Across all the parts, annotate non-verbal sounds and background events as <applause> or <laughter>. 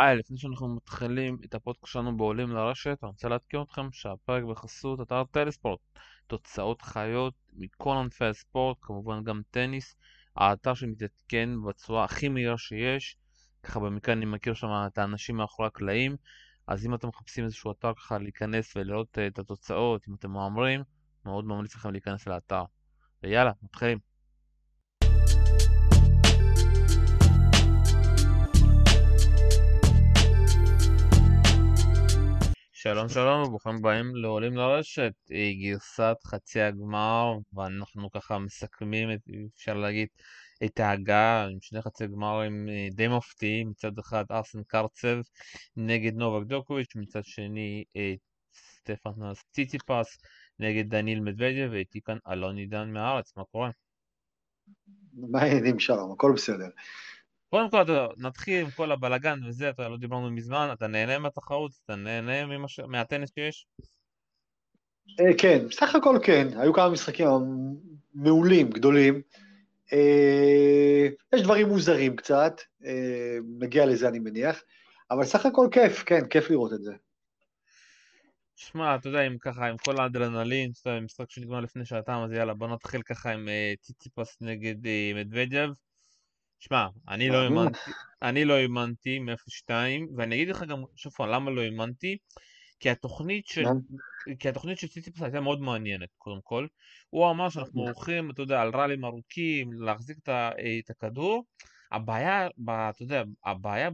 היי, לפני שאנחנו מתחילים את הפודקאסט שלנו בעולים לרשת, אני רוצה לעדכן אתכם שהפרק בחסות אתר טלספורט, תוצאות חיות מכל ענפי הספורט, כמובן גם טניס, האתר שמתעדכן בצורה הכי מהירה שיש, ככה במקרה אני מכיר שם את האנשים מאחורי הקלעים, אז אם אתם מחפשים איזשהו אתר ככה להיכנס ולראות אה, את התוצאות, אם אתם מהמרים, מאוד ממליץ לכם להיכנס לאתר. ויאללה, מתחילים. שלום שלום וברוכים הבאים לעולים לרשת, היא גרסת חצי הגמר ואנחנו ככה מסכמים, את, אפשר להגיד, את ההגעה עם שני חצי גמרים אה, די מפתיעים, מצד אחד ארסן קרצב נגד נובק דוקוביץ', מצד שני אה, סטפנס ציציפס נגד דניל מדוודיו ואיתי כאן אלון עידן מהארץ, מה קורה? מה העניינים שלום, הכל בסדר. קודם כל, אתה, נתחיל עם כל הבלגן וזה, אתה לא דיברנו מזמן, אתה נהנה מהתחרות, אתה נהנה ממש... מהטניס שיש? אה, כן, בסך הכל כן, היו כמה משחקים מעולים, גדולים. אה, יש דברים מוזרים קצת, אה, נגיע לזה אני מניח, אבל סך הכל כיף, כן, כיף לראות את זה. שמע, אתה יודע, עם ככה, עם כל האדרנלין, אתה יודע, משחק שנגמר לפני שעתיים, אז יאללה, בוא נתחיל ככה עם ציציפס נגד מדוודיו. שמע, אני לא האמנתי, אני לא האמנתי מ-0-2, ואני אגיד לך גם, שוב פעם, למה לא האמנתי? כי התוכנית של, כי התוכנית של ציציפס הייתה מאוד מעניינת, קודם כל. הוא אמר שאנחנו הולכים, אתה יודע, על ראלים ארוכים, להחזיק את הכדור. הבעיה, אתה יודע, הבעיה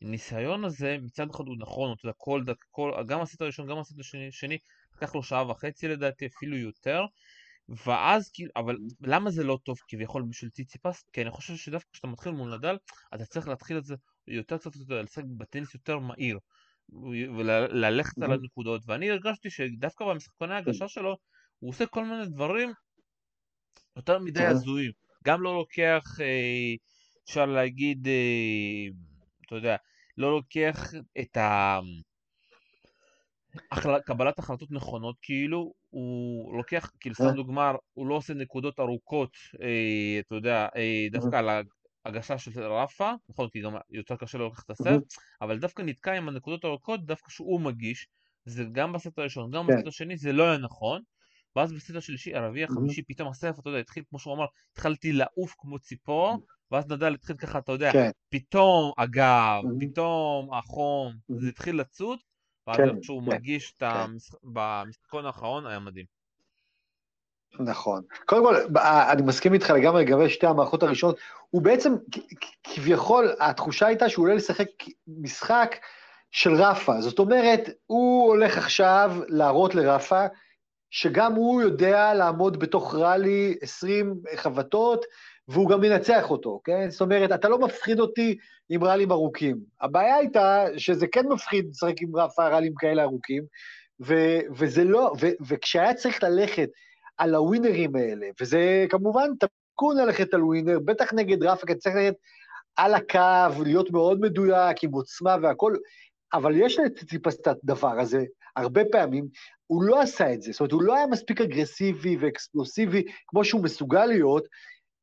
בניסיון הזה, מצד אחד הוא נכון, אתה יודע, כל דק, כל, גם הסט הראשון, גם הסט השני, לקח לו שעה וחצי לדעתי, אפילו יותר. ואז כאילו, אבל למה זה לא טוב כביכול בשביל ציציפס? כי אני חושב שדווקא כשאתה מתחיל מול נדל, אתה צריך להתחיל את זה יותר קצת, יותר, לשחק בטניס יותר מהיר, וללכת על הנקודות, ואני הרגשתי שדווקא במשחקוני ההגשה שלו, הוא עושה כל מיני דברים יותר מדי הזויים. גם לא לוקח, אה, אפשר להגיד, אה, אתה יודע, לא לוקח את ה... קבלת החלטות נכונות, כאילו, הוא לוקח, כאילו, סתם אה. דוגמא, הוא לא עושה נקודות ארוכות, אה, אתה יודע, אה, דווקא על ההגשה של רפה, נכון, כי גם יותר קשה לו לקחת את הסט, אבל דווקא נתקע עם הנקודות הארוכות, דווקא שהוא מגיש, זה גם בסט הראשון, גם בסט כן. השני, זה לא היה נכון, ואז בסט השלישי, הרביעי החמישי, פתאום הסרט, אתה יודע, התחיל, כמו שהוא אמר, התחלתי לעוף כמו ציפור, ואז נדל התחיל ככה, אתה יודע, כן. פתאום הגב, פתאום החום, זה התחיל לצוד, ואז כן, שהוא כן, מגיש את כן. במשחקון האחרון היה מדהים. נכון. קודם כל, אני מסכים איתך לגמרי לגבי שתי המערכות הראשונות. הוא בעצם, כביכול, התחושה הייתה שהוא עולה לשחק משחק של רפה. זאת אומרת, הוא הולך עכשיו להראות לרפה שגם הוא יודע לעמוד בתוך ראלי 20 חבטות, והוא גם ינצח אותו, כן? זאת אומרת, אתה לא מפחיד אותי עם ראלים ארוכים. הבעיה הייתה שזה כן מפחיד לשחק עם רפה ראלים כאלה ארוכים, ו- וזה לא, ו- וכשהיה צריך ללכת על הווינרים האלה, וזה כמובן תקון ללכת על ווינר, בטח נגד רפה, כי צריך ללכת על הקו, להיות מאוד מדויק, עם עוצמה והכול, אבל יש לציפס את הדבר הזה, הרבה פעמים, הוא לא עשה את זה, זאת אומרת, הוא לא היה מספיק אגרסיבי ואקספלוסיבי כמו שהוא מסוגל להיות,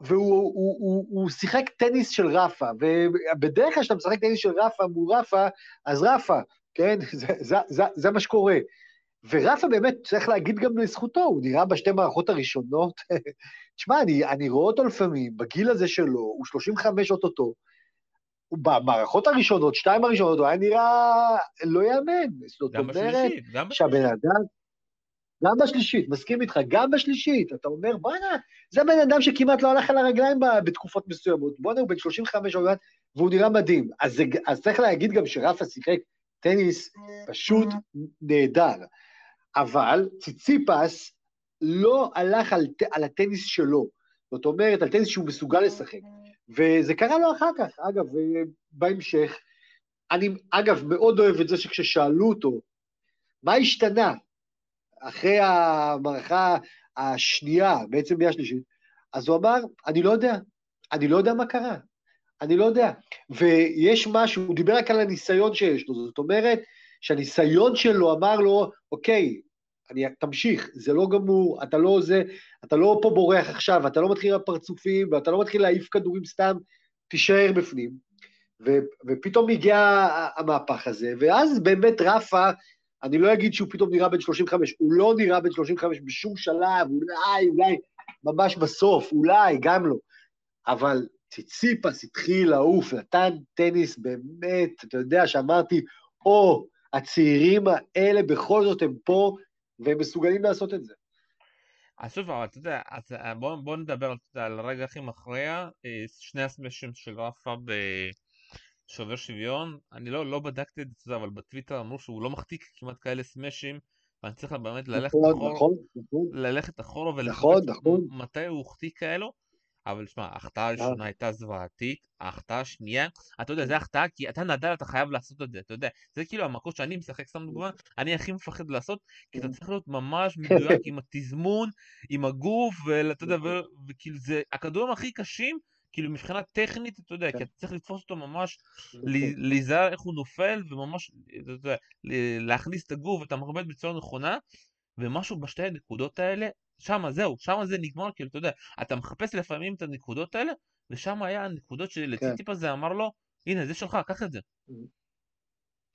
והוא הוא, הוא, הוא שיחק טניס של רפה, ובדרך כלל כשאתה משחק טניס של רפה מול רפה, אז רפה, כן? <laughs> זה, זה, זה, זה מה שקורה. ורפה באמת, צריך להגיד גם לזכותו, הוא נראה בשתי מערכות הראשונות. <laughs> תשמע, אני, אני רואה אותו לפעמים, בגיל הזה שלו, הוא 35 אוטוטו, במערכות הראשונות, שתיים הראשונות, הוא היה נראה לא יאמן. זאת אומרת, שהבן אדם... גם בשלישית, מסכים איתך, גם בשלישית, אתה אומר, בואנה, זה בן אדם שכמעט לא הלך על הרגליים בתקופות מסוימות, בואנה, הוא בן 35 עוד והוא נראה מדהים. אז, זה, אז צריך להגיד גם שרפה שיחק טניס פשוט נהדר, אבל ציציפס לא הלך על, על הטניס שלו, זאת אומרת, על טניס שהוא מסוגל לשחק, וזה קרה לו אחר כך, אגב, בהמשך. אני, אגב, מאוד אוהב את זה שכששאלו אותו, מה השתנה? אחרי המערכה השנייה, בעצם מי השלישית, אז הוא אמר, אני לא יודע, אני לא יודע מה קרה, אני לא יודע. ויש משהו, הוא דיבר רק על הניסיון שיש לו, זאת אומרת, שהניסיון שלו אמר לו, אוקיי, אני, תמשיך, זה לא גמור, אתה לא זה, אתה לא פה בורח עכשיו, אתה לא מתחיל עם הפרצופים, ואתה לא מתחיל להעיף כדורים סתם, תישאר בפנים. ו- ופתאום הגיע המהפך הזה, ואז באמת רפה, אני לא אגיד שהוא פתאום נראה בן 35, הוא לא נראה בן 35 בשום שלב, אולי, אולי, ממש בסוף, אולי, גם לא. אבל ציציפס התחיל לעוף, נתן טניס באמת, אתה יודע, שאמרתי, או, הצעירים האלה בכל זאת הם פה, והם מסוגלים לעשות את זה. אז שוב, אבל אתה יודע, אה, בואו בוא נדבר על הרגע הכי מכריע, אה, שני הסמשים של רפה בשובר שוויון, אני לא, לא בדקתי את זה, אבל בטוויטר אמרו שהוא לא מחתיק כמעט כאלה סמשים, ואני צריך באמת ללכת נכון, אחורה, נכון, נכון. ללכת אחורה ולחפש נכון, נכון. מתי הוא החתיק כאלו, אבל שמע, ההחטאה הראשונה הייתה זוועתית, ההחטאה השנייה, אתה יודע, זה החטאה כי אתה נדל, אתה חייב לעשות את זה, אתה יודע, זה כאילו המקום שאני משחק, סתם דוגמא, אני הכי מפחד לעשות, כי אתה צריך להיות ממש <laughs> מדויק עם התזמון, עם הגוף, ואתה יודע, וכאילו זה, הכדורים הכי קשים, כאילו מבחינה טכנית, אתה יודע, כי אתה צריך לתפוס אותו ממש, להיזהר איך הוא נופל, וממש, אתה יודע, להכניס את הגוף ואת המרבט בצורה נכונה, ומשהו בשתי הנקודות האלה, שמה זהו, שמה זה נגמר, כאילו, אתה יודע, אתה מחפש לפעמים את הנקודות האלה, ושם היה הנקודות שלציטיפ הזה כן. אמר לו, הנה, זה שלך, קח את זה.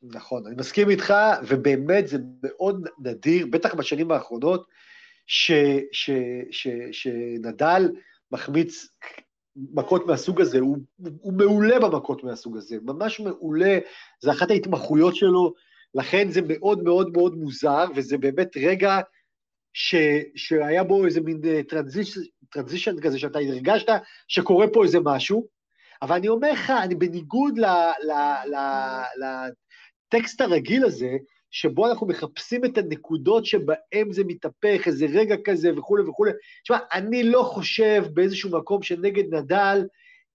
נכון, אני מסכים איתך, ובאמת זה מאוד נדיר, בטח בשנים האחרונות, ש, ש, ש, שנדל מחמיץ מכות מהסוג הזה, הוא, הוא מעולה במכות מהסוג הזה, ממש מעולה, זה אחת ההתמחויות שלו, לכן זה מאוד מאוד מאוד מוזר, וזה באמת רגע ש, שהיה בו איזה מין טרנזישן כזה, שאתה הרגשת שקורה פה איזה משהו, אבל אני אומר לך, אני בניגוד לטקסט הרגיל הזה, שבו אנחנו מחפשים את הנקודות שבהם זה מתהפך, איזה רגע כזה וכולי וכולי. תשמע, אני לא חושב באיזשהו מקום שנגד נדל,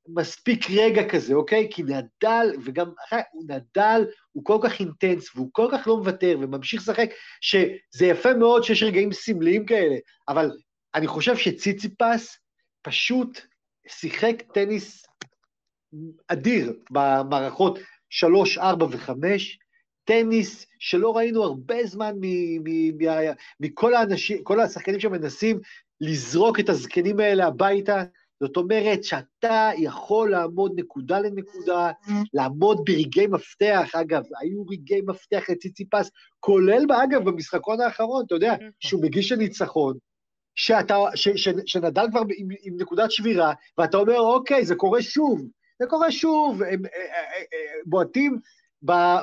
מספיק רגע כזה, אוקיי? כי נדל, וגם הוא נדל, הוא כל כך אינטנס, והוא כל כך לא מוותר, וממשיך לשחק, שזה יפה מאוד שיש רגעים סמליים כאלה, אבל אני חושב שציציפס פשוט שיחק טניס אדיר במערכות 3, 4 ו-5, טניס שלא ראינו הרבה זמן מכל האנשים, כל השחקנים שמנסים לזרוק את הזקנים האלה הביתה, זאת אומרת שאתה יכול לעמוד נקודה לנקודה, לעמוד ברגעי מפתח, אגב, היו רגעי מפתח לציציפס, כולל, אגב, במשחקון האחרון, אתה יודע, שהוא מגיש לניצחון, שאתה, ש, ש, שנדל כבר עם, עם נקודת שבירה, ואתה אומר, אוקיי, זה קורה שוב, זה קורה שוב, הם, אה, אה, אה, בועטים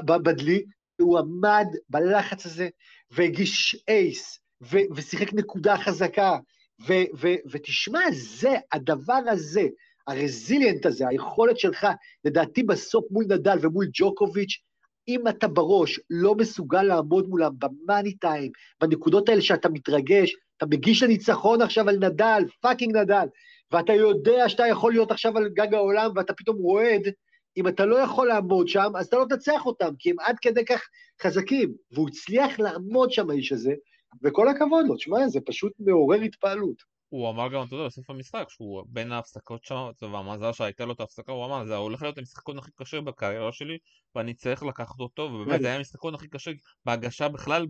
בדלי, הוא עמד בלחץ הזה, והגיש אייס, ו, ושיחק נקודה חזקה, ו- ו- ותשמע, זה, הדבר הזה, ה resilient הזה, היכולת שלך, לדעתי בסוף מול נדל ומול ג'וקוביץ', אם אתה בראש לא מסוגל לעמוד מולם במאני טיים, בנקודות האלה שאתה מתרגש, אתה מגיש לניצחון עכשיו על נדל, fucking נדל, ואתה יודע שאתה יכול להיות עכשיו על גג העולם ואתה פתאום רועד, אם אתה לא יכול לעמוד שם, אז אתה לא תצליח אותם, כי הם עד כדי כך חזקים. והוא הצליח לעמוד שם, האיש הזה, וכל הכבוד לו, תשמע, זה פשוט מעורר התפעלות. הוא אמר גם, אתה יודע, בסוף המשחק, שהוא בין ההפסקות שם, והמזל שהייתה לו את ההפסקה, הוא אמר, זה הולך להיות המשחקון הכי קשה בקריירה שלי, ואני צריך לקחת אותו, ובאמת זה היה המשחקון הכי קשה בהגשה בכלל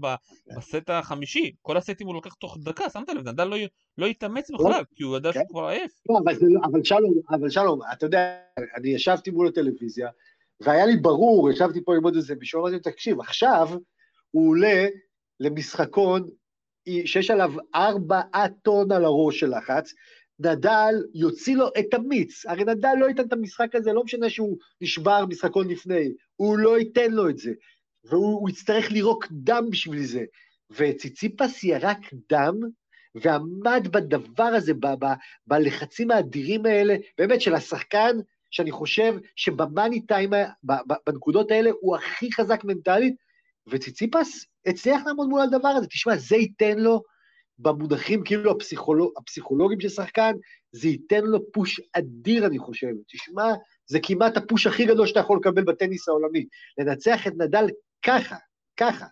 בסט החמישי. כל הסטים הוא לוקח תוך דקה, שמת לב, נדל לא, לא התאמץ בכלל, כי הוא ידע שהוא כן. כבר עייף. לא, לא, אבל שלום, אבל שלום, אתה יודע, אני ישבתי מול הטלוויזיה, והיה לי ברור, ישבתי פה עם עוד איזה מישהו, אמרתי, תקשיב, עכשיו הוא עולה למשחקון שיש עליו ארבעה טון על הראש של לחץ, נדל יוציא לו את המיץ, הרי נדל לא ייתן את המשחק הזה, לא משנה שהוא נשבר משחקון לפני, הוא לא ייתן לו את זה, והוא יצטרך לירוק דם בשביל זה. וציציפס ירק דם, ועמד בדבר הזה, ב- ב- בלחצים האדירים האלה, באמת של השחקן, שאני חושב שבמאני טיים, בנקודות האלה, הוא הכי חזק מנטלית, וציציפס הצליח לעמוד מול הדבר הזה. תשמע, זה ייתן לו, במונחים כאילו הפסיכולוג, הפסיכולוגים של שחקן, זה ייתן לו פוש אדיר, אני חושב. תשמע, זה כמעט הפוש הכי גדול שאתה יכול לקבל בטניס העולמי. לנצח את נדל ככה, ככה.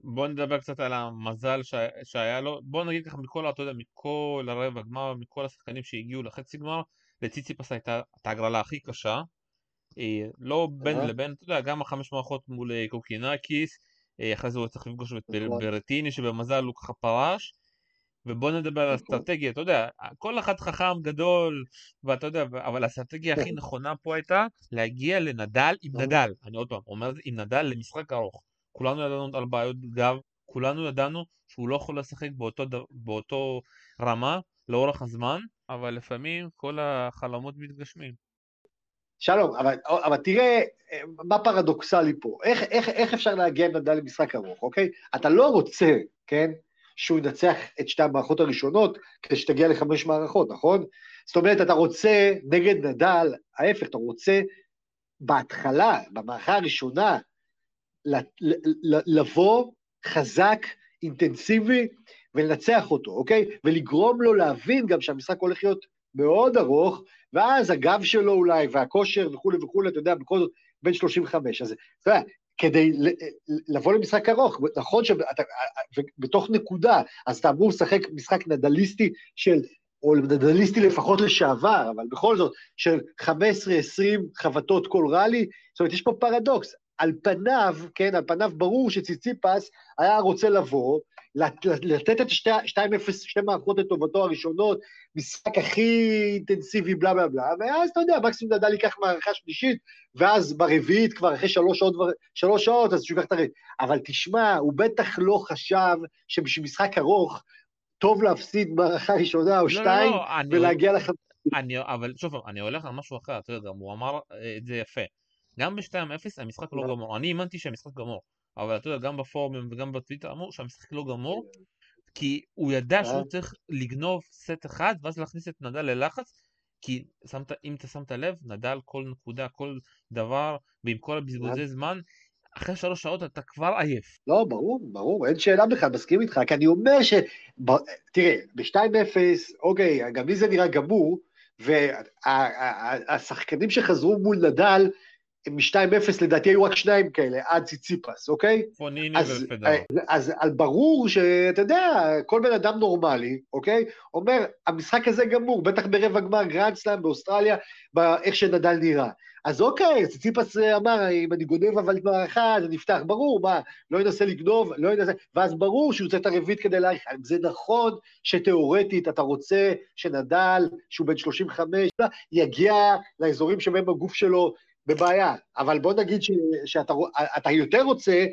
בוא נדבר קצת על המזל ש... שהיה לו, בוא נגיד ככה מכל, אתה יודע, מכל הרבע גמר, מכל השחקנים שהגיעו לחצי גמר, לציציפס הייתה את ההגרלה הכי קשה, אה, לא בין לבין, אתה יודע, גם החמש מערכות מול אה, קוקינאקיס, אה, אחרי זה הוא צריך לפגוש את נכון. ברטיני שבמזל הוא ככה פרש, ובוא נדבר על נכון. אסטרטגיה, אתה יודע, כל אחד חכם גדול, ואתה יודע, אבל האסטרטגיה הכי נכונה פה הייתה להגיע לנדל עם נכון. נדל, אני עוד פעם אומר את זה, עם נדל למשחק ארוך. כולנו ידענו על בעיות גב, כולנו ידענו שהוא לא יכול לשחק באותו, באותו רמה לאורך הזמן, אבל לפעמים כל החלומות מתגשמים. שלום, אבל, אבל תראה אה, מה פרדוקסלי פה, איך, איך, איך אפשר להגיע עם נדל למשחק ארוך, אוקיי? אתה לא רוצה, כן, שהוא ינצח את שתי המערכות הראשונות כדי שתגיע לחמש מערכות, נכון? זאת אומרת, אתה רוצה נגד נדל, ההפך, אתה רוצה בהתחלה, במערכה הראשונה, לבוא חזק, אינטנסיבי, ולנצח אותו, אוקיי? ולגרום לו להבין גם שהמשחק הולך להיות מאוד ארוך, ואז הגב שלו אולי, והכושר וכולי וכולי, אתה יודע, בכל זאת, בין 35. אז אתה יודע, כדי ל- לבוא למשחק ארוך, נכון שבתוך נקודה, אז אתה אמור לשחק משחק נדליסטי של, או נדליסטי לפחות לשעבר, אבל בכל זאת, של 15-20 חבטות כל ראלי, זאת אומרת, יש פה פרדוקס. על פניו, כן, על פניו ברור שציציפס היה רוצה לבוא, לתת את שתי, 2-0, שתי מערכות לטובתו הראשונות, משחק הכי אינטנסיבי, בלה בלה בלה, ואז אתה יודע, מקסימום נדל ייקח מערכה שלישית, ואז ברביעית, כבר אחרי שלוש שעות, שלוש שעות, אז שהוא ייקח את הרביעית. אבל תשמע, הוא בטח לא חשב שבשביל משחק ארוך, טוב להפסיד מערכה ראשונה או לא, שתיים, לא, לא, אני, ולהגיע לך... אני, אבל שוב, אני הולך על משהו אחר, אתה יודע, הוא אמר אה, את זה יפה. גם ב-2-0 המשחק לא לא. גמור. אני האמנתי שהמשחק גמור, אבל אתה יודע, גם בפורומים וגם בטוויטר אמרו שהמשחק לא גמור, כי הוא ידע אה. שהוא צריך לגנוב סט אחד, ואז להכניס את נדל ללחץ, כי שמת, אם אתה שמת לב, נדל כל נקודה, כל דבר, ועם כל הבזבוזי זמן, אחרי שלוש שעות אתה כבר עייף. לא, ברור, ברור, אין שאלה בכלל, מסכים איתך, כי אני אומר ש... ב... תראה, ב-2-0, אוקיי, גם לי זה נראה גמור, והשחקנים שחזרו מול נדל, מ-2-0 לדעתי היו רק שניים כאלה, עד ציציפס, אוקיי? פוניני אז, ופדרר. אז, אז ברור שאתה יודע, כל בן אדם נורמלי, אוקיי? אומר, המשחק הזה גמור, בטח ברבע גמר גרנד סלאם באוסטרליה, באיך שנדל נראה. אז אוקיי, ציציפס אמר, אם אני גונב אבל מערכה, זה נפתח, ברור, מה, לא ינסה לגנוב, לא ינסה, ואז ברור שהוא יוצא את הרביעית כדי להאריך. זה נכון שתיאורטית אתה רוצה שנדל, שהוא בן 35, יגיע לאזורים שבהם הגוף שלו בבעיה, אבל בוא נגיד ש, שאתה אתה יותר רוצה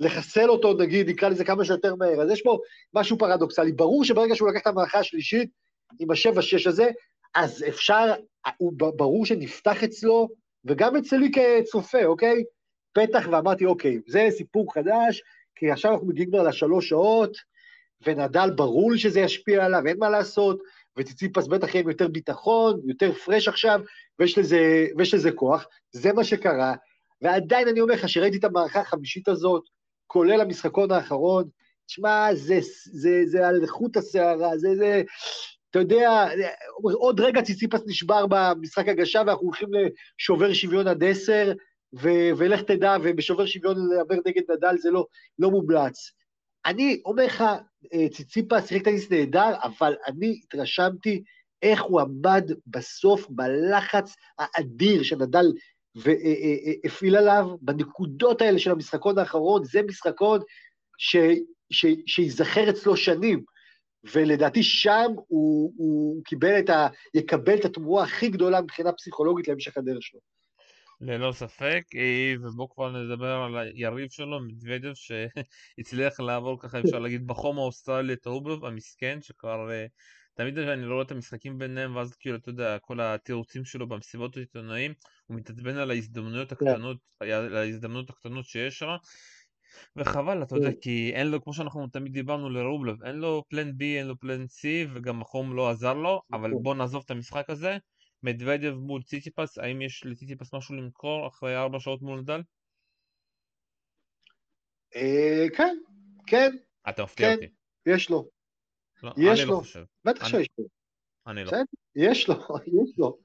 לחסל אותו, נגיד, נקרא לזה כמה שיותר מהר. אז יש פה משהו פרדוקסלי. ברור שברגע שהוא לקח את המערכה השלישית, עם השבע-שש הזה, אז אפשר, הוא ברור שנפתח אצלו, וגם אצלי כצופה, אוקיי? פתח ואמרתי, אוקיי, זה סיפור חדש, כי עכשיו אנחנו מגיעים כבר לשלוש שעות, ונדל ברור שזה ישפיע עליו, אין מה לעשות, וציציפס בטח יהיה עם יותר ביטחון, יותר פרש עכשיו, ויש לזה, ויש לזה כוח. זה מה שקרה, ועדיין אני אומר לך, שראיתי את המערכה החמישית הזאת, כולל המשחקון האחרון, תשמע, זה, זה, זה על חוט השערה, זה, זה, אתה יודע, עוד רגע ציציפס נשבר במשחק הגשה, ואנחנו הולכים לשובר שוויון עד עשר, ולך תדע, ובשובר שוויון לעבר נגד נדל זה לא, לא מומלץ. אני אומר לך, ציציפס שיחק טניס נהדר, אבל אני התרשמתי איך הוא עמד בסוף בלחץ האדיר שנדל והפעיל עליו בנקודות האלה של המשחקון האחרון, זה משחקון ש, ש, שיזכר אצלו שנים, ולדעתי שם הוא, הוא קיבל את ה... יקבל את התמורה הכי גדולה מבחינה פסיכולוגית להמשך הדרך שלו. ללא ספק, ובואו כבר נדבר על היריב שלו, מדוודב, שהצליח לעבור ככה אפשר <laughs> להגיד בחום האוסטרלי את רובלוב המסכן, שכבר תמיד אני לא רואה את המשחקים ביניהם, ואז כאילו, אתה יודע, כל התירוצים שלו במסיבות העיתונאים, הוא מתעצבן על ההזדמנויות הקטנות, על ההזדמנויות הקטנות שיש שם, וחבל, אתה יודע, כי אין לו, כמו שאנחנו תמיד דיברנו לרובלוב, אין לו פלן בי, אין לו פלן סי, וגם החום לא עזר לו, אבל בואו נעזוב את המשחק הזה. מדוודב מול ציטיפס, האם יש לציטיפס משהו למכור אחרי ארבע שעות מול נדל? כן, כן. אתה מפתיע אותי. יש לו. יש לו. בטח שיש לו. אני לא. יש לו, יש לו.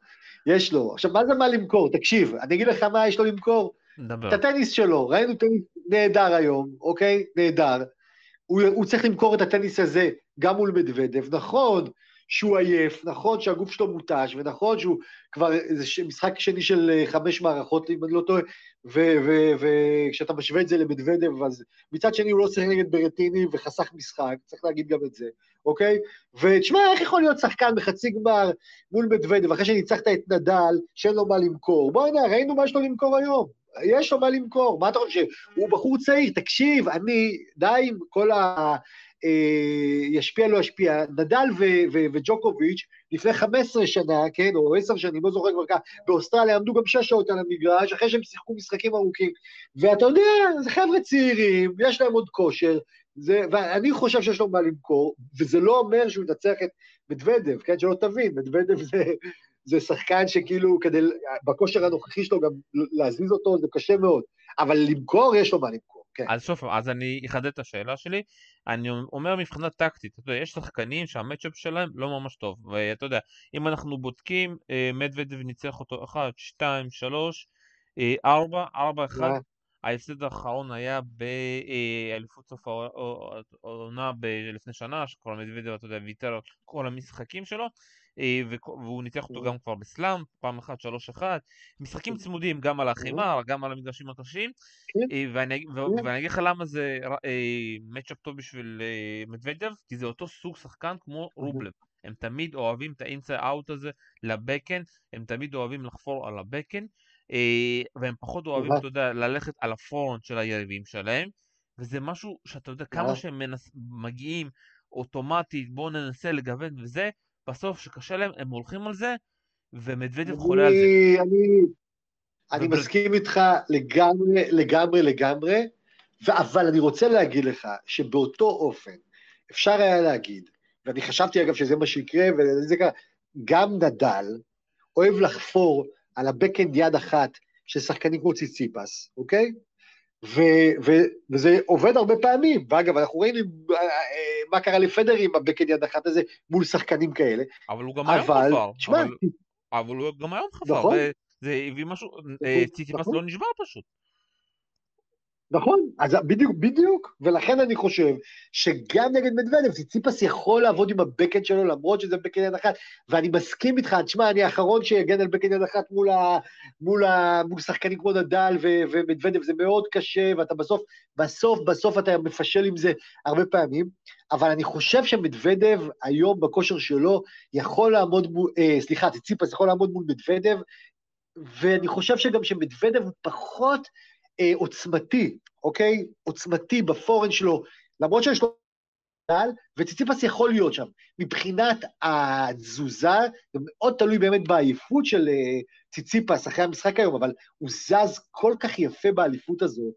יש לו. עכשיו, מה זה מה למכור? תקשיב, אני אגיד לך מה יש לו למכור. דבר. את הטניס שלו, ראינו טניס נהדר היום, אוקיי? נהדר. הוא, הוא צריך למכור את הטניס הזה גם מול מדוודב. נכון שהוא עייף, נכון שהגוף שלו מותש, ונכון שהוא כבר, זה משחק שני של אה, חמש מערכות, אם אני לא טועה, וכשאתה משווה את זה למדוודב, אז מצד שני הוא לא שיחק נגד ברטיני וחסך משחק, צריך להגיד גם את זה, אוקיי? ותשמע, איך יכול להיות שחקן בחצי גמר מול מדוודב, אחרי שניצחת את נדל, שאין לו מה למכור? בוא הנה, ראינו מה יש לו למכור היום. יש לו מה למכור, מה אתה חושב? הוא בחור צעיר, תקשיב, אני, די עם כל ה... אה, ישפיע, לא ישפיע. נדל וג'וקוביץ', לפני 15 שנה, כן, או 10 שנים, לא זוכר כבר ככה, באוסטרליה עמדו גם 6 שעות על המגרש, אחרי שהם שיחקו משחקים ארוכים. ואתה יודע, זה חבר'ה צעירים, יש להם עוד כושר, זה, ואני חושב שיש לו מה למכור, וזה לא אומר שהוא ינצח את מדוודב, כן, שלא תבין, מדוודב זה, זה שחקן שכאילו, כדי, בכושר הנוכחי שלו גם להזיז אותו זה קשה מאוד, אבל למכור, יש לו מה למכור. כן. אז שוב, אז אני אחדד את השאלה שלי. אני אומר מבחינה טקטית, אתה יודע, יש שחקנים שהמצ'אפ שלהם לא ממש טוב. ואתה יודע, אם אנחנו בודקים, אה, מדוודב ניצח אותו 1, 2, 3, 4, 4, 1. ההפסד האחרון היה באליפות סוף העונה לפני שנה, שכבר מדוודב, אתה יודע, ויתר על כל המשחקים שלו. אה, והוא ניצח אותו גם כבר בסלאם, פעם אחת, שלוש אחד, משחקים כן. צמודים גם על החימר, גם על המגרשים הקשים, כן. אה, כן. ואני אגיד לך למה זה מצ'אפ אה, טוב בשביל מדוודב, כי זה אותו סוג שחקן כמו רובלב. הם תמיד אוהבים את האינסי אאוט הזה לבקן, הם תמיד אוהבים לחפור על הבקן, והם פחות אוהבים, אתה יודע, ללכת על הפורנט של היריבים שלהם, וזה משהו שאתה יודע, כמה שהם מגיעים אוטומטית, בואו ננסה לגוון וזה, בסוף, שקשה להם, הם הולכים על זה, ומדוודב חולה על זה. אני, אני מסכים איתך לגמרי, לגמרי, לגמרי, אבל אני רוצה להגיד לך שבאותו אופן אפשר היה להגיד, ואני חשבתי אגב שזה מה שיקרה, וזה ככה, גם נדל אוהב לחפור על הבקאנד יד אחת של שחקנים כמו ציציפס, אוקיי? ו- ו- וזה עובד הרבה פעמים, ואגב, אנחנו ראינו אה, אה, מה קרה לפדר עם הבקד יד אחת הזה מול שחקנים כאלה. אבל הוא גם היום חפר. תשמע, אבל, אבל הוא גם היום חפר, נכון? וזה הביא משהו, אה, ציטיפס נכון. לא נשבר פשוט. נכון, אז בדיוק, בדיוק, ולכן אני חושב שגם נגד מדוודב, ציציפס יכול לעבוד עם הבקד שלו, למרות שזה בקד יד אחת, ואני מסכים איתך, תשמע, אני האחרון שיגן על בקד יד אחת מול, ה, מול, ה, מול שחקנים כמו נדל ומדוודב, זה מאוד קשה, ואתה בסוף, בסוף, בסוף אתה מפשל עם זה הרבה פעמים, אבל אני חושב שמדוודב היום בכושר שלו יכול לעמוד מול, אה, סליחה, ציציפס יכול לעמוד מול מדוודב, ואני חושב שגם שמדוודב הוא פחות, אה, עוצמתי, אוקיי? עוצמתי בפורן שלו, למרות שיש לו... וציציפס יכול להיות שם. מבחינת התזוזה, זה מאוד תלוי באמת בעייפות של אה, ציציפס אחרי המשחק היום, אבל הוא זז כל כך יפה באליפות הזאת,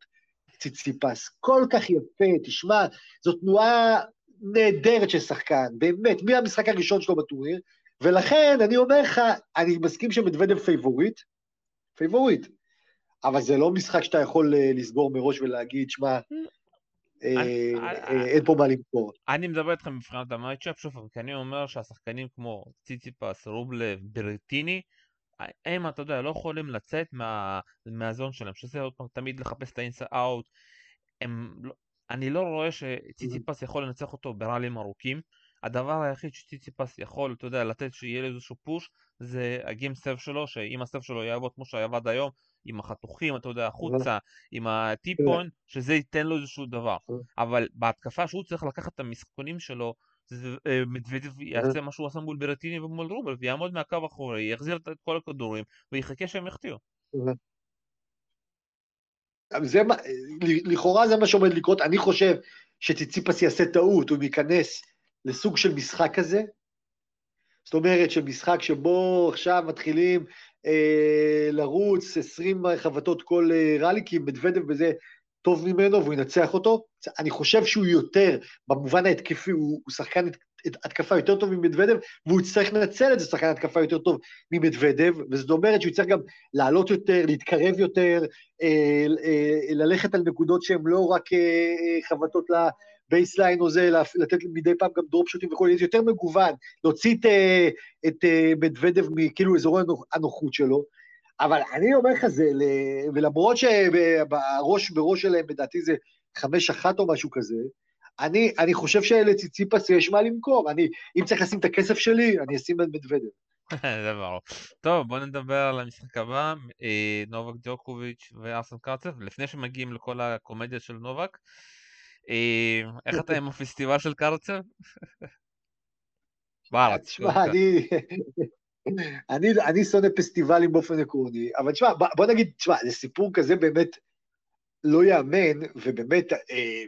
ציציפס, כל כך יפה, תשמע, זו תנועה נהדרת של שחקן, באמת, מהמשחק הראשון שלו בטורניר, ולכן אני אומר לך, אני מסכים שמדוודב פייבוריט, פייבוריט, אבל זה לא משחק שאתה יכול אה, לסגור מראש ולהגיד, שמע, אה, אה, אין פה מה למכור. אני מדבר איתכם מבחינת המייצ'אפ, שוב, כי אני אומר שהשחקנים כמו ציציפס, רובלב, ברטיני, הם, אתה יודע, לא יכולים לצאת מהזון שלהם, שזה עוד פעם תמיד לחפש את האינסה אאוט. לא, אני לא רואה שציציפס יכול לנצח אותו בראלים ארוכים. הדבר היחיד שציציפס יכול, אתה יודע, לתת שיהיה לו איזשהו פוש, זה הגים סב שלו, שאם הסב שלו יעבוד כמו שעבד היום, עם החתוכים, אתה יודע, החוצה, עם הטיפון, שזה ייתן לו איזשהו דבר. אבל בהתקפה שהוא צריך לקחת את המשחקונים שלו, אה, מדוודב יעשה מה שהוא עשה מול ברטיני ומול רובל, ויעמוד מהקו האחורי, יחזיר את כל הכדורים, ויחכה שהם יחטיאו. זה מה, לכאורה זה מה שעומד לקרות, אני חושב שציציפס יעשה טעות, הוא ייכנס לסוג של משחק כזה, זאת אומרת שמשחק שבו עכשיו מתחילים אה, לרוץ 20 חבטות כל אה, rally, כי מדוודב בזה טוב ממנו והוא ינצח אותו. אני חושב שהוא יותר, במובן ההתקפי, הוא, הוא שחקן התקפה יותר טוב ממדוודב, והוא יצטרך לנצל את זה, שחקן התקפה יותר טוב ממדוודב, וזאת אומרת שהוא יצטרך גם לעלות יותר, להתקרב יותר, אה, אה, ללכת על נקודות שהן לא רק אה, חבטות baseline או זה, לתת מדי פעם גם דרופ שוטים וכו', זה יותר מגוון, להוציא את, אה, את אה, מדוודב מכאילו אזורי הנוחות שלו. אבל אני אומר לך זה, ולמרות שבראש בראש שלהם, לדעתי זה חמש אחת או משהו כזה, אני, אני חושב שלציציפס יש מה למכור. אני, אם צריך לשים את הכסף שלי, אני אשים את מדוודב. <laughs> זה ברור. טוב, בוא נדבר על המשחק הבא, אה, נובק ג'וקוביץ' וארסן קרצב, לפני שמגיעים לכל הקומדיה של נובק. אה, איך אתה עם <laughs> הפסטיבל של קרצב? בארץ. תשמע, אני... <laughs> אני, אני שונא פסטיבלים באופן עקרוני, אבל תשמע, בוא נגיד, תשמע, זה סיפור כזה באמת לא יאמן, ובאמת אה,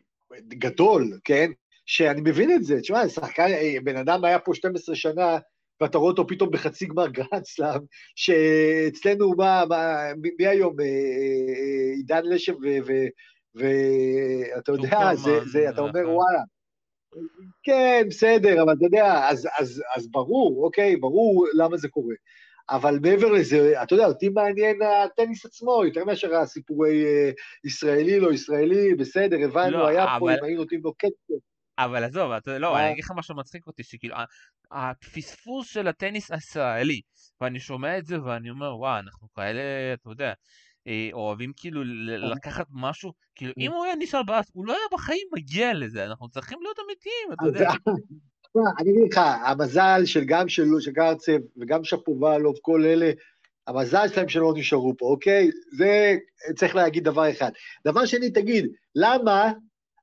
גדול, כן? שאני מבין את זה, תשמע, שחקן, אה, בן אדם היה פה 12 שנה, ואתה רואה אותו פתאום בחצי גמר גרנדסלאם, שאצלנו, מה, מה, מי היום? אה, אה, עידן לשם, ואתה יודע, זה, זה, אתה אומר, וואלה. כן, בסדר, אבל אתה יודע, אז, אז, אז ברור, אוקיי, ברור למה זה קורה. אבל מעבר לזה, אתה יודע, אותי מעניין הטניס עצמו, יותר מאשר הסיפורי אה, ישראלי, לא ישראלי, בסדר, הבנו, לא, היה אבל... פה, אם היינו נותנים לו קצב. אבל עזוב, אתה, לא, אני אגיד לך משהו מצחיק אותי, שכאילו, הפספוס של הטניס הישראלי, ואני שומע את זה ואני אומר, וואו, אנחנו כאלה, אתה יודע, אה, אוהבים כאילו לקחת משהו, כאילו אם הוא היה נשאר בארץ, הוא לא היה בחיים מגיע לזה, אנחנו צריכים להיות אמיתיים, אתה יודע. אני אגיד לך, המזל של גם של גרצב וגם שפובלוב, כל אלה, המזל שלהם שלא נשארו פה, אוקיי? זה, צריך להגיד דבר אחד. דבר שני, תגיד, למה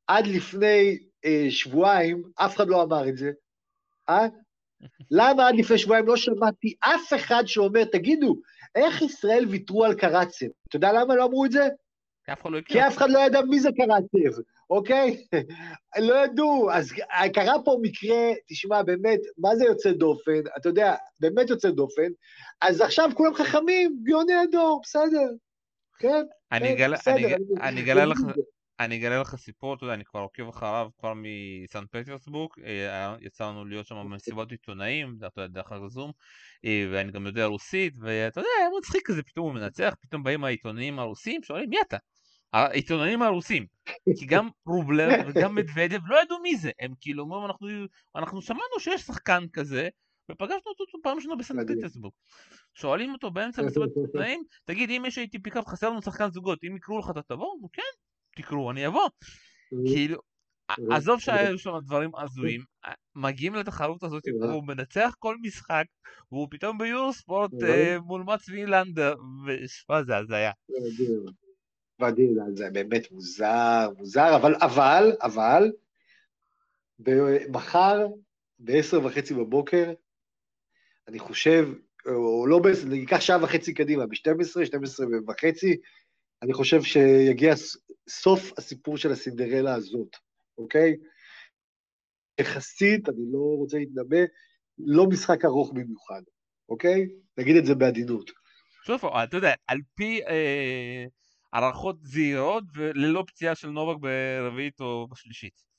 עד לפני אה, שבועיים אף אחד לא אמר את זה? אה? למה עד לפני שבועיים לא שמעתי אף אחד שאומר, תגידו, איך ישראל ויתרו על קרצב? אתה יודע למה לא אמרו את זה? לא כי אף אחד לא ידע מי זה קרצב, אוקיי? <laughs> לא ידעו. אז קרה פה מקרה, תשמע, באמת, מה זה יוצא דופן? אתה יודע, באמת יוצא דופן. אז עכשיו כולם חכמים, גאוני הדור, בסדר. כן? אני כן, אגלה לך... אני אגלה לך סיפור, אתה יודע, אני כבר עוקב אחריו כבר מסן פטרסבורג, אה, יצא לנו להיות שם במסיבות עיתונאים, אתה יודע, דרך הזום, אה, ואני גם יודע רוסית, ואתה יודע, היה מצחיק כזה, פתאום הוא מנצח, פתאום באים העיתונאים הרוסים, שואלים, מי אתה? העיתונאים הרוסים, כי גם רובלוב וגם מדוודב לא ידעו מי זה, הם כאילו אומרים, אנחנו, אנחנו שמענו שיש שחקן כזה, ופגשנו אותו פעם ראשונה בסן פטרסבורג. שואלים אותו באמצע מסיבת עיתונאים, תגיד, אם יש ATP Cup חסר לנו שחקן זוגות, אם יקראו לך אתה תבוא? הוא כן, תקראו, אני אבוא. כאילו, עזוב שהיו שם דברים הזויים, מגיעים לתחרות הזאת, הוא מנצח כל משחק, והוא פתאום ביורו ספורט אה, מול מצ וילנדר, ושמע, זה הזיה. מדהים, זה באמת מוזר, מוזר, אבל, אבל, אבל, מחר, ב-10 וחצי בבוקר, אני חושב, או לא ב-10, ניקח שעה וחצי קדימה, ב-12, 12 וחצי, אני חושב שיגיע סוף הסיפור של הסינדרלה הזאת, אוקיי? יחסית, אני לא רוצה להתנבא, לא משחק ארוך במיוחד, אוקיי? נגיד את זה בעדינות. שוב, אתה יודע, על פי אה, הערכות זהירות וללא פציעה של נובק ברביעית או בשלישית.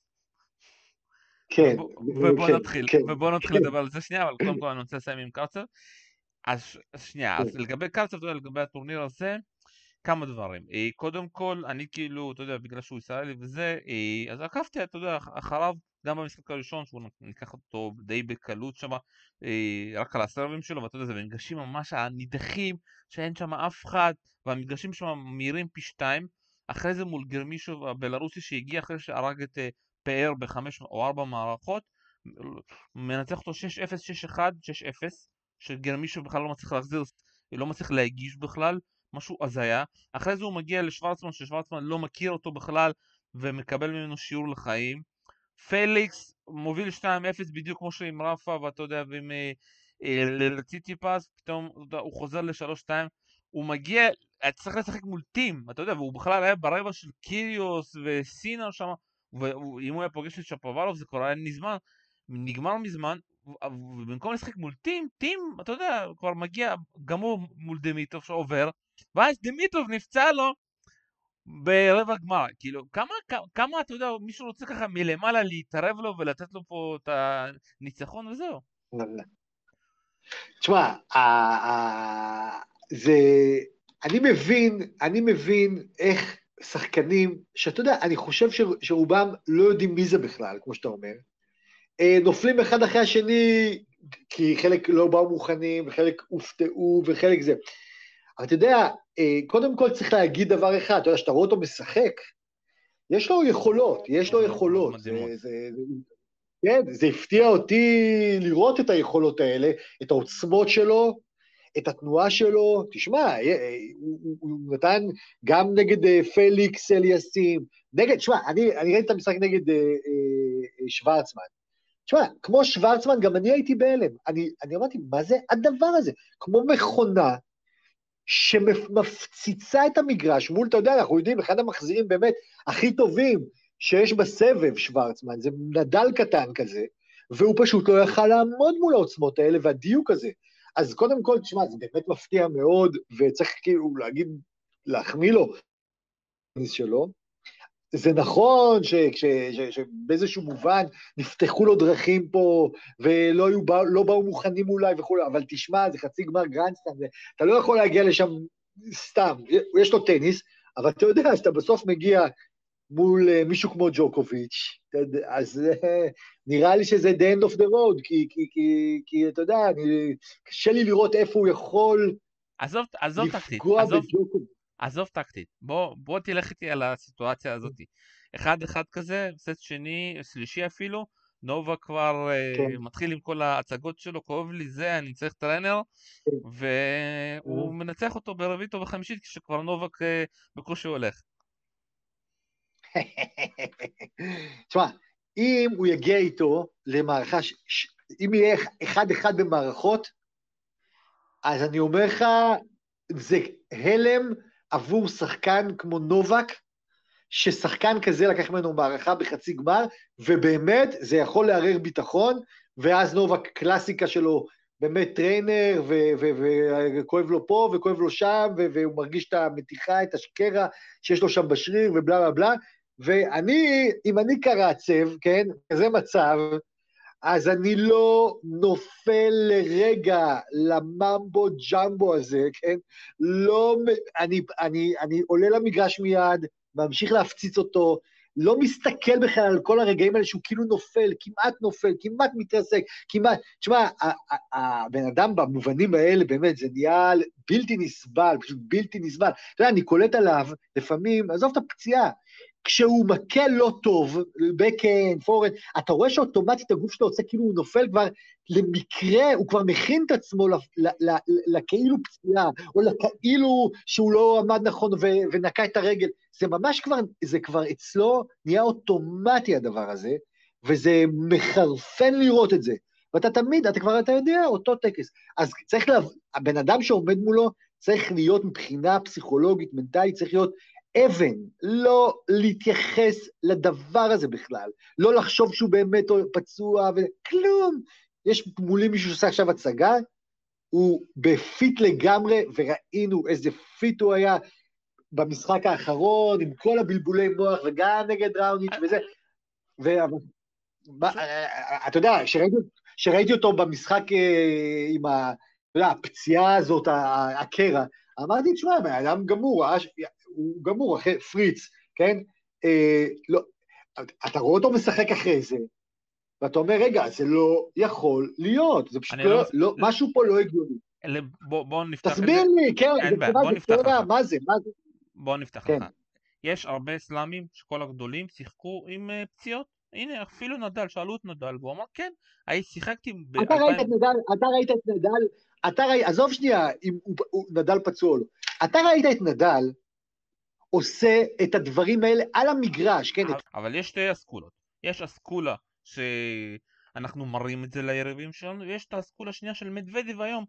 כן, ובוא כן, נתחיל, כן, ובוא נתחיל כן. לדבר על זה שנייה, אבל קודם כל אני רוצה לסיים עם קרצב. אז שנייה, אז כן. לגבי קרצב, לגבי הטורניר הזה, כמה דברים. אה, קודם כל, אני כאילו, אתה יודע, בגלל שהוא ישראלי וזה, אה, אז עקבתי, אתה יודע, אחריו גם במשחק הראשון, שהוא ניקח אותו די בקלות שם, אה, רק על הסרבים שלו, ואתה יודע, זה מנגשים ממש הנידחים, שאין שם אף אחד, והמנגשים שם מהירים פי שתיים. אחרי זה מול גרמישוב הבלארוסי שהגיע אחרי שהרג את פאר בחמש או ארבע מערכות, מנצח אותו 6-0, 6-1, 6-0, שגרמישוב בכלל לא מצליח להחזיר, לא מצליח להגיש בכלל, משהו הזיה. אחרי זה הוא מגיע לשוורצמן, ששוורצמן לא מכיר אותו בכלל ומקבל ממנו שיעור לחיים. פליקס מוביל 2-0 בדיוק כמו שעם רפה, ואתה יודע, ועם אה, אה, ציטיפס, פתאום הוא חוזר ל-3-2. הוא מגיע, צריך לשחק מול טים, אתה יודע, והוא בכלל היה ברבע של קיריוס וסינר שם, ואם הוא היה פוגש את שפובלוב זה כבר היה נזמן, נגמר מזמן, ובמקום לשחק מול טים, טים, אתה יודע, כבר מגיע, גם הוא מול דמיטוב שעובר, ואז דמיטוב נפצע לו ברבע גמר. כאילו, כמה, כמה, אתה יודע, מישהו רוצה ככה מלמעלה להתערב לו ולתת לו פה את הניצחון וזהו. תשמע, זה... אני מבין, אני מבין איך שחקנים, שאתה יודע, אני חושב שרובם לא יודעים מי זה בכלל, כמו שאתה אומר, אה, נופלים אחד אחרי השני, כי חלק לא באו מוכנים, וחלק הופתעו, וחלק זה. אבל אתה יודע, אה, קודם כל צריך להגיד דבר אחד, אתה יודע, שאתה רואה אותו משחק, יש לו יכולות, יש לו יכולות. זה, זה, זה, כן, זה הפתיע אותי לראות את היכולות האלה, את העוצמות שלו, את התנועה שלו. תשמע, אה, הוא, נתן גם נגד אה, פליקס אליאסים, נגד, תשמע, אני, אני ראיתי את המשחק נגד אה, אה, שוורצמן. תשמע, כמו שוורצמן, גם אני הייתי בהלם. אני, אני אמרתי, מה זה הדבר הזה? כמו מכונה שמפציצה את המגרש מול, אתה יודע, אנחנו יודעים, אחד המחזירים באמת הכי טובים שיש בסבב, שוורצמן, זה נדל קטן כזה, והוא פשוט לא יכל לעמוד מול העוצמות האלה והדיוק הזה. אז קודם כל, תשמע, זה באמת מפתיע מאוד, וצריך כאילו להגיד, להחמיא לו, שלו. זה נכון שבאיזשהו מובן נפתחו לו דרכים פה, ולא היו, לא באו מוכנים אולי וכולי, אבל תשמע, זה חצי גמר גרנדסלאם, אתה לא יכול להגיע לשם סתם, יש לו טניס, אבל אתה יודע שאתה בסוף מגיע מול uh, מישהו כמו ג'וקוביץ', אז uh, נראה לי שזה the end of the road, כי, כי, כי, כי אתה יודע, אני, קשה לי לראות איפה הוא יכול עזוב, עזוב לפגוע בג'וקוביץ'. עזוב טקטית, בוא, בוא תלך איתי על הסיטואציה הזאת. אחד אחד כזה, סט שני, שלישי אפילו, נובה כבר כן. uh, מתחיל עם כל ההצגות שלו, כואב לי זה, אני צריך טרנר, כן. והוא מנצח אותו ברביעית או בחמישית כשכבר נובק בקושי הולך. <laughs> תשמע, אם הוא יגיע איתו למערכה, ש... ש... אם יהיה אחד-אחד במערכות, אז אני אומר לך, זה הלם עבור שחקן כמו נובק, ששחקן כזה לקח ממנו מערכה בחצי גמר, ובאמת זה יכול לערער ביטחון, ואז נובק קלאסיקה שלו, באמת trainer, וכואב לו פה וכואב לו שם, והוא מרגיש את המתיחה, את השקרה שיש לו שם בשריר, ובלה בלה בלה, ואני, אם אני קרצב, כן, כזה מצב, אז אני לא נופל לרגע לממבו ג'מבו הזה, כן? לא, אני, אני, אני עולה למגרש מיד, ממשיך להפציץ אותו, לא מסתכל בכלל על כל הרגעים האלה שהוא כאילו נופל, כמעט נופל, כמעט מתרסק, כמעט... תשמע, הבן אדם במובנים האלה, באמת, זה נהיה בלתי נסבל, פשוט בלתי נסבל. אתה יודע, אני קולט עליו, לפעמים, עזוב את הפציעה, כשהוא מכה לא טוב, בקן, פורן, אתה רואה שאוטומטית הגוף שלו עושה כאילו הוא נופל כבר למקרה, הוא כבר מכין את עצמו לכאילו פציעה, או לכאילו שהוא לא עמד נכון ונקע את הרגל. זה ממש כבר, זה כבר אצלו נהיה אוטומטי הדבר הזה, וזה מחרפן לראות את זה. ואתה תמיד, אתה כבר, אתה יודע, אותו טקס. אז צריך, לה, הבן אדם שעומד מולו צריך להיות מבחינה פסיכולוגית, מנטלית, צריך להיות אבן, לא להתייחס לדבר הזה בכלל, לא לחשוב שהוא באמת פצוע וכלום. יש מולי מישהו שעושה עכשיו הצגה, הוא פיט לגמרי, וראינו איזה פיט הוא היה במשחק האחרון, עם כל הבלבולי מוח, וגם נגד ראוניץ' וזה. אתה יודע, כשראיתי אותו במשחק אה, עם הפציעה הזאת, הקרע, אמרתי, תשמע, בן אדם גמור, הוא גמור, אחרי פריץ, כן? אה, לא, אתה רואה אותו משחק אחרי זה, ואתה אומר, רגע, זה לא יכול להיות, זה פשוט לא, לא, לא, משהו פה לא הגיוני. בוא, בוא נפתח תסביר את זה. תסביר לי, כן, אין בעיה, בוא נפתח לך. מה זה, מה זה? בוא נפתח כן. לך. יש הרבה סלאמים שכל הגדולים שיחקו עם uh, פציעות. הנה, אפילו נדל, שאלו את נדל, והוא אמר, כן, הייתי שיחקתי ב... אתה ראית את נדל, אתה ראית את נדל, אתה ראית, עזוב שנייה אם נדל פצוע או לא. אתה ראית את נדל עושה את הדברים האלה על המגרש, כן? אבל יש שתי אסכולות. יש אסכולה שאנחנו מראים את זה ליריבים שלנו, ויש את האסכולה השנייה של מדוודב היום.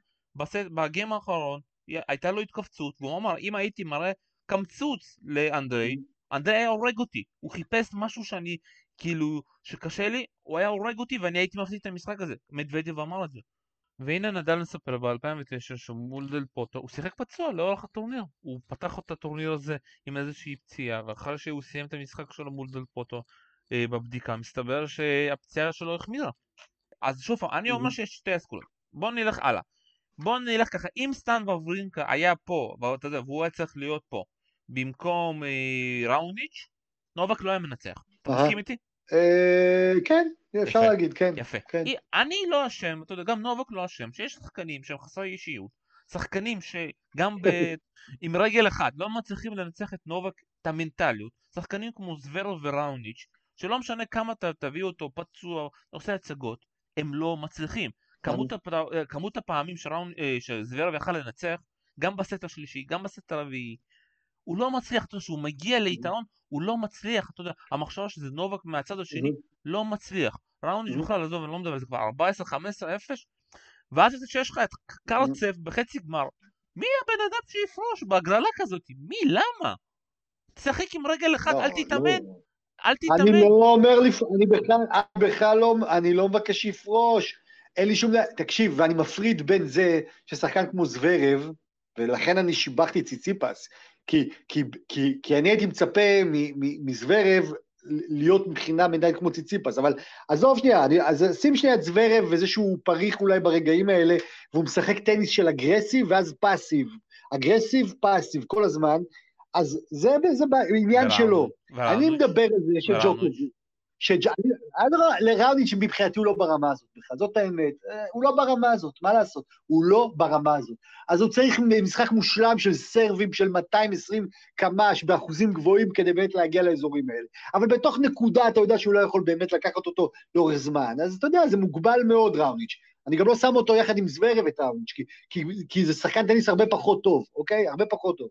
בגיים האחרון הייתה לו התכווצות, והוא אמר, אם הייתי מראה קמצוץ לאנדרי. אנדרי היה הורג אותי. הוא חיפש משהו שאני, כאילו, שקשה לי, הוא היה הורג אותי ואני הייתי מפסיד את המשחק הזה. מדוודב אמר את זה. והנה נדל מספר ב-2009 שמול דל פוטו, הוא שיחק פצוע לאורך הטורניר. הוא פתח את הטורניר הזה עם איזושהי פציעה, ואחרי שהוא סיים את המשחק שלו מול דל פוטו אה, בבדיקה, מסתבר שהפציעה שלו החמירה. אז שוב, אני אומר שיש שתי אסכולות. בואו נלך הלאה. בואו נלך ככה, אם סטן וברינקה היה פה, ואתה יודע, והוא היה צריך להיות פה, במקום אה, ראוניץ', נובק לא היה מנצח. אתה מסכים איתי? אה, כן, אפשר להגיד, כן. יפה. כן. אני לא אשם, אתה יודע, גם נובק לא אשם, שיש שחקנים שהם חסרי אישיות, שחקנים שגם ב... <laughs> עם רגל אחת לא מצליחים לנצח את נובק את המנטליות, שחקנים כמו זוורו וראוניץ', שלא משנה כמה אתה תביא אותו פצוע, עושה הצגות, הם לא מצליחים. כמות, הפ... כמות הפעמים שראונ... אה, שזוורו יכל לנצח, גם בסט השלישי, גם בסט הרביעי, הוא לא מצליח, אתה יודע, כשהוא מגיע ליתרון, הוא לא מצליח, אתה יודע, המחשבה שזה נובק מהצד השני, לא מצליח. ראוניץ' בכלל, עזוב, אני לא מדבר, זה כבר 14, 15, 0, ואז אתה שיש לך את קרצב בחצי גמר, מי הבן אדם שיפרוש בהגרלה כזאת? מי? למה? תשחק עם רגל אחת, לא, אל תתאמן. אל אני תתאמן. לא אומר, לפ- אני בכלל, אני בכלל לא, אני לא מבקש שיפרוש. אין לי שום... דבר- תקשיב, ואני מפריד בין זה ששחקן כמו זוורב, ולכן אני שיבחתי את ציציפס, כי, כי, כי, כי אני הייתי מצפה מזוורב להיות מבחינה מנטלית כמו ציציפס, אבל עזוב שנייה, אני, אז שים שנייה את זוורב וזה שהוא פריך אולי ברגעים האלה, והוא משחק טניס של אגרסיב ואז פאסיב. אגרסיב, פאסיב כל הזמן, אז זה, זה בעניין וראוניץ', שלו. וראוניץ'. אני מדבר על זה וראוניץ'. שג'וקוביץ', לראוניץ' מבחינתי הוא לא ברמה הזאת בכלל, זאת האמת, אה, הוא לא ברמה הזאת, מה לעשות? הוא לא ברמה הזאת. אז הוא צריך משחק מושלם של סרבים של 220 קמ"ש באחוזים גבוהים כדי באמת להגיע לאזורים האלה. אבל בתוך נקודה אתה יודע שהוא לא יכול באמת לקחת אותו לאורך זמן, אז אתה יודע, זה מוגבל מאוד ראוניץ'. אני גם לא שם אותו יחד עם זוורב את ראוניץ', כי, כי, כי זה שחקן טניס הרבה פחות טוב, אוקיי? הרבה פחות טוב.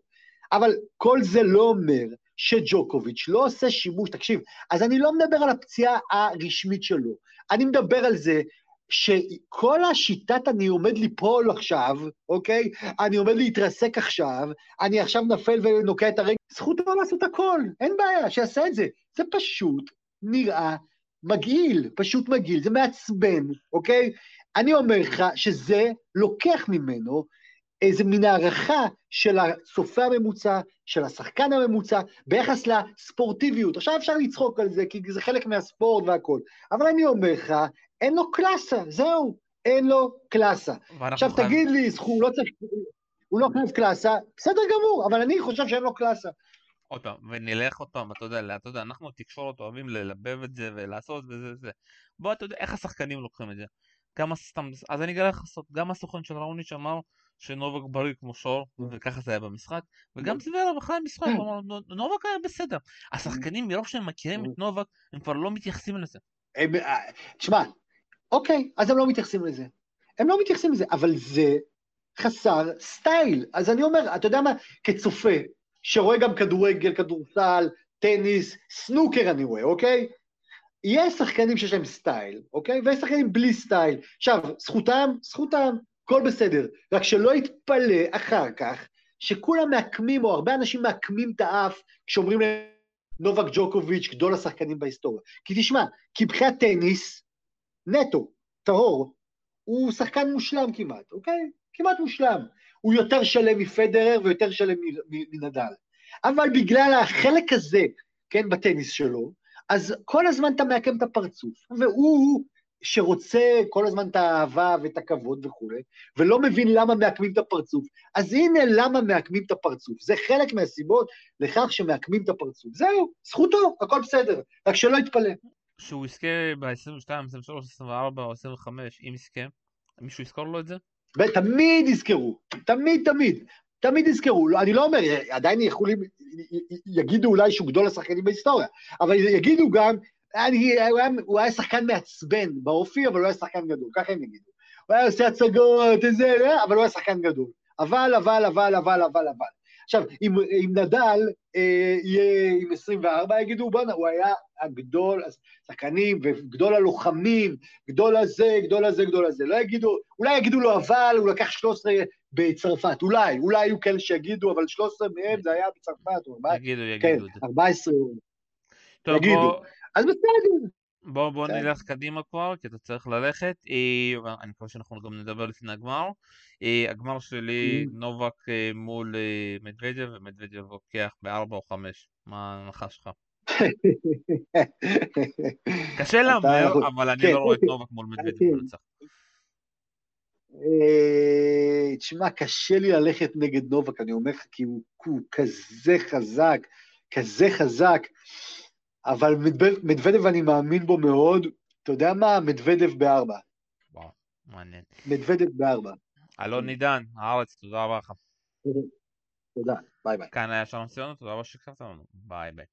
אבל כל זה לא אומר שג'וקוביץ' לא עושה שימוש, תקשיב, אז אני לא מדבר על הפציעה הרשמית שלו, אני מדבר על זה שכל השיטת אני עומד ליפול עכשיו, אוקיי? אני עומד להתרסק עכשיו, אני עכשיו נפל ונוקע את הרגל, זכותו לעשות הכל, אין בעיה, שיעשה את זה. זה פשוט נראה מגעיל, פשוט מגעיל, זה מעצבן, אוקיי? אני אומר לך שזה לוקח ממנו איזה מין הערכה של הצופה הממוצע, של השחקן הממוצע, ביחס לספורטיביות. עכשיו אפשר לצחוק על זה, כי זה חלק מהספורט והכל, אבל אני אומר לך, אין לו קלאסה, זהו, אין לו קלאסה. עכשיו חייב- תגיד לי, הוא לא צריך, הוא לא חייב קלאסה, בסדר גמור, אבל אני חושב שאין לו קלאסה. עוד פעם, ונלך עוד פעם, אתה יודע, אתה יודע, אנחנו תקשורת אוהבים ללבב את זה ולעשות וזה זה. בוא, אתה יודע, איך השחקנים לוקחים את זה. גם הסתם, אז אני אגלה לך סוד, גם הסוכן של ראוניץ' אמר שנובק בריא כמו שור, וככה זה היה במשחק, וגם זוורה אחרי המשחק, הוא אמר, "נו- נובק היה בסדר. השחקנים, מרוב שהם מכירים את נובק, הם כבר לא מתייחסים לזה. אה, תשמע, אוקיי, אז הם לא מתייחסים לזה. הם לא מתייחסים לזה, אבל זה חסר סטייל. אז אני אומר, אתה יודע מה, כצופה, שרואה גם כדורגל, כדורסל, טניס, סנוקר אני רואה, אוקיי? יש שחקנים שיש להם סטייל, אוקיי? ויש שחקנים בלי סטייל. עכשיו, זכותם, זכותם, הכל בסדר. רק שלא יתפלא אחר כך שכולם מעקמים, או הרבה אנשים מעקמים את האף כשאומרים להם נובק ג'וקוביץ', גדול השחקנים בהיסטוריה. כי תשמע, מבחינת טניס, נטו, טהור, הוא שחקן מושלם כמעט, אוקיי? כמעט מושלם. הוא יותר שלם מפדרר ויותר שלם מנדל. אבל בגלל החלק הזה, כן, בטניס שלו, אז כל הזמן אתה מעקם את הפרצוף, והוא שרוצה כל הזמן את האהבה ואת הכבוד וכולי, ולא מבין למה מעקמים את הפרצוף. אז הנה למה מעקמים את הפרצוף. זה חלק מהסיבות לכך שמעקמים את הפרצוף. זהו, זכותו, הכל בסדר, רק שלא יתפלא. שהוא יזכה ב-22, 23, 24 או 25, אם יזכה, מישהו יזכור לו את זה? ותמיד יזכרו, תמיד תמיד, תמיד יזכרו, לא, אני לא אומר, עדיין יכולים, יגידו אולי שהוא גדול השחקנים בהיסטוריה, אבל יגידו גם, אני, הוא, היה, הוא היה שחקן מעצבן באופי, אבל הוא היה שחקן גדול, ככה הם יגידו. הוא היה עושה הצגות, איזה, אה, אבל הוא היה שחקן גדול. אבל, אבל, אבל, אבל, אבל, אבל. עכשיו, אם, אם נדל אה, יהיה עם 24, יגידו, בואנה, הוא היה הגדול השחקנים וגדול הלוחמים, גדול הזה, גדול הזה, גדול הזה. לא יגידו, אולי יגידו לו, אבל הוא לקח 13 בצרפת, אולי, אולי היו כאלה שיגידו, אבל 13 מהם זה היה בצרפת, או 14, יגידו, כן, יגידו זה. 14, טוב, יגידו. בוא- אז בסדר. בוא, בוא כן. נלך קדימה כבר, כי אתה צריך ללכת. אה, אני מקווה שאנחנו גם נדבר לפני הגמר. אה, הגמר שלי, Mm. נובק אה, מול מדוודג'ב, ומדוודג'ב לוקח בארבע או חמש. מה ההנחה שלך? קשה <laughs> להמר, אבל אני כן. לא רואה את נובק מול מדוודב כן. מנצח. תשמע, קשה לי ללכת נגד נובק, אני אומר לך, כי הוא כזה חזק, כזה חזק, אבל מדווד- מדוודב אני מאמין בו מאוד, אתה יודע מה? מדוודב בארבע. וואו, מעניין. מדוודב בארבע. אלון עידן, הארץ, תודה רבה לך. תודה, ביי ביי. כאן היה שלום ציונות, תודה רבה שהקשבת לנו, ביי ביי.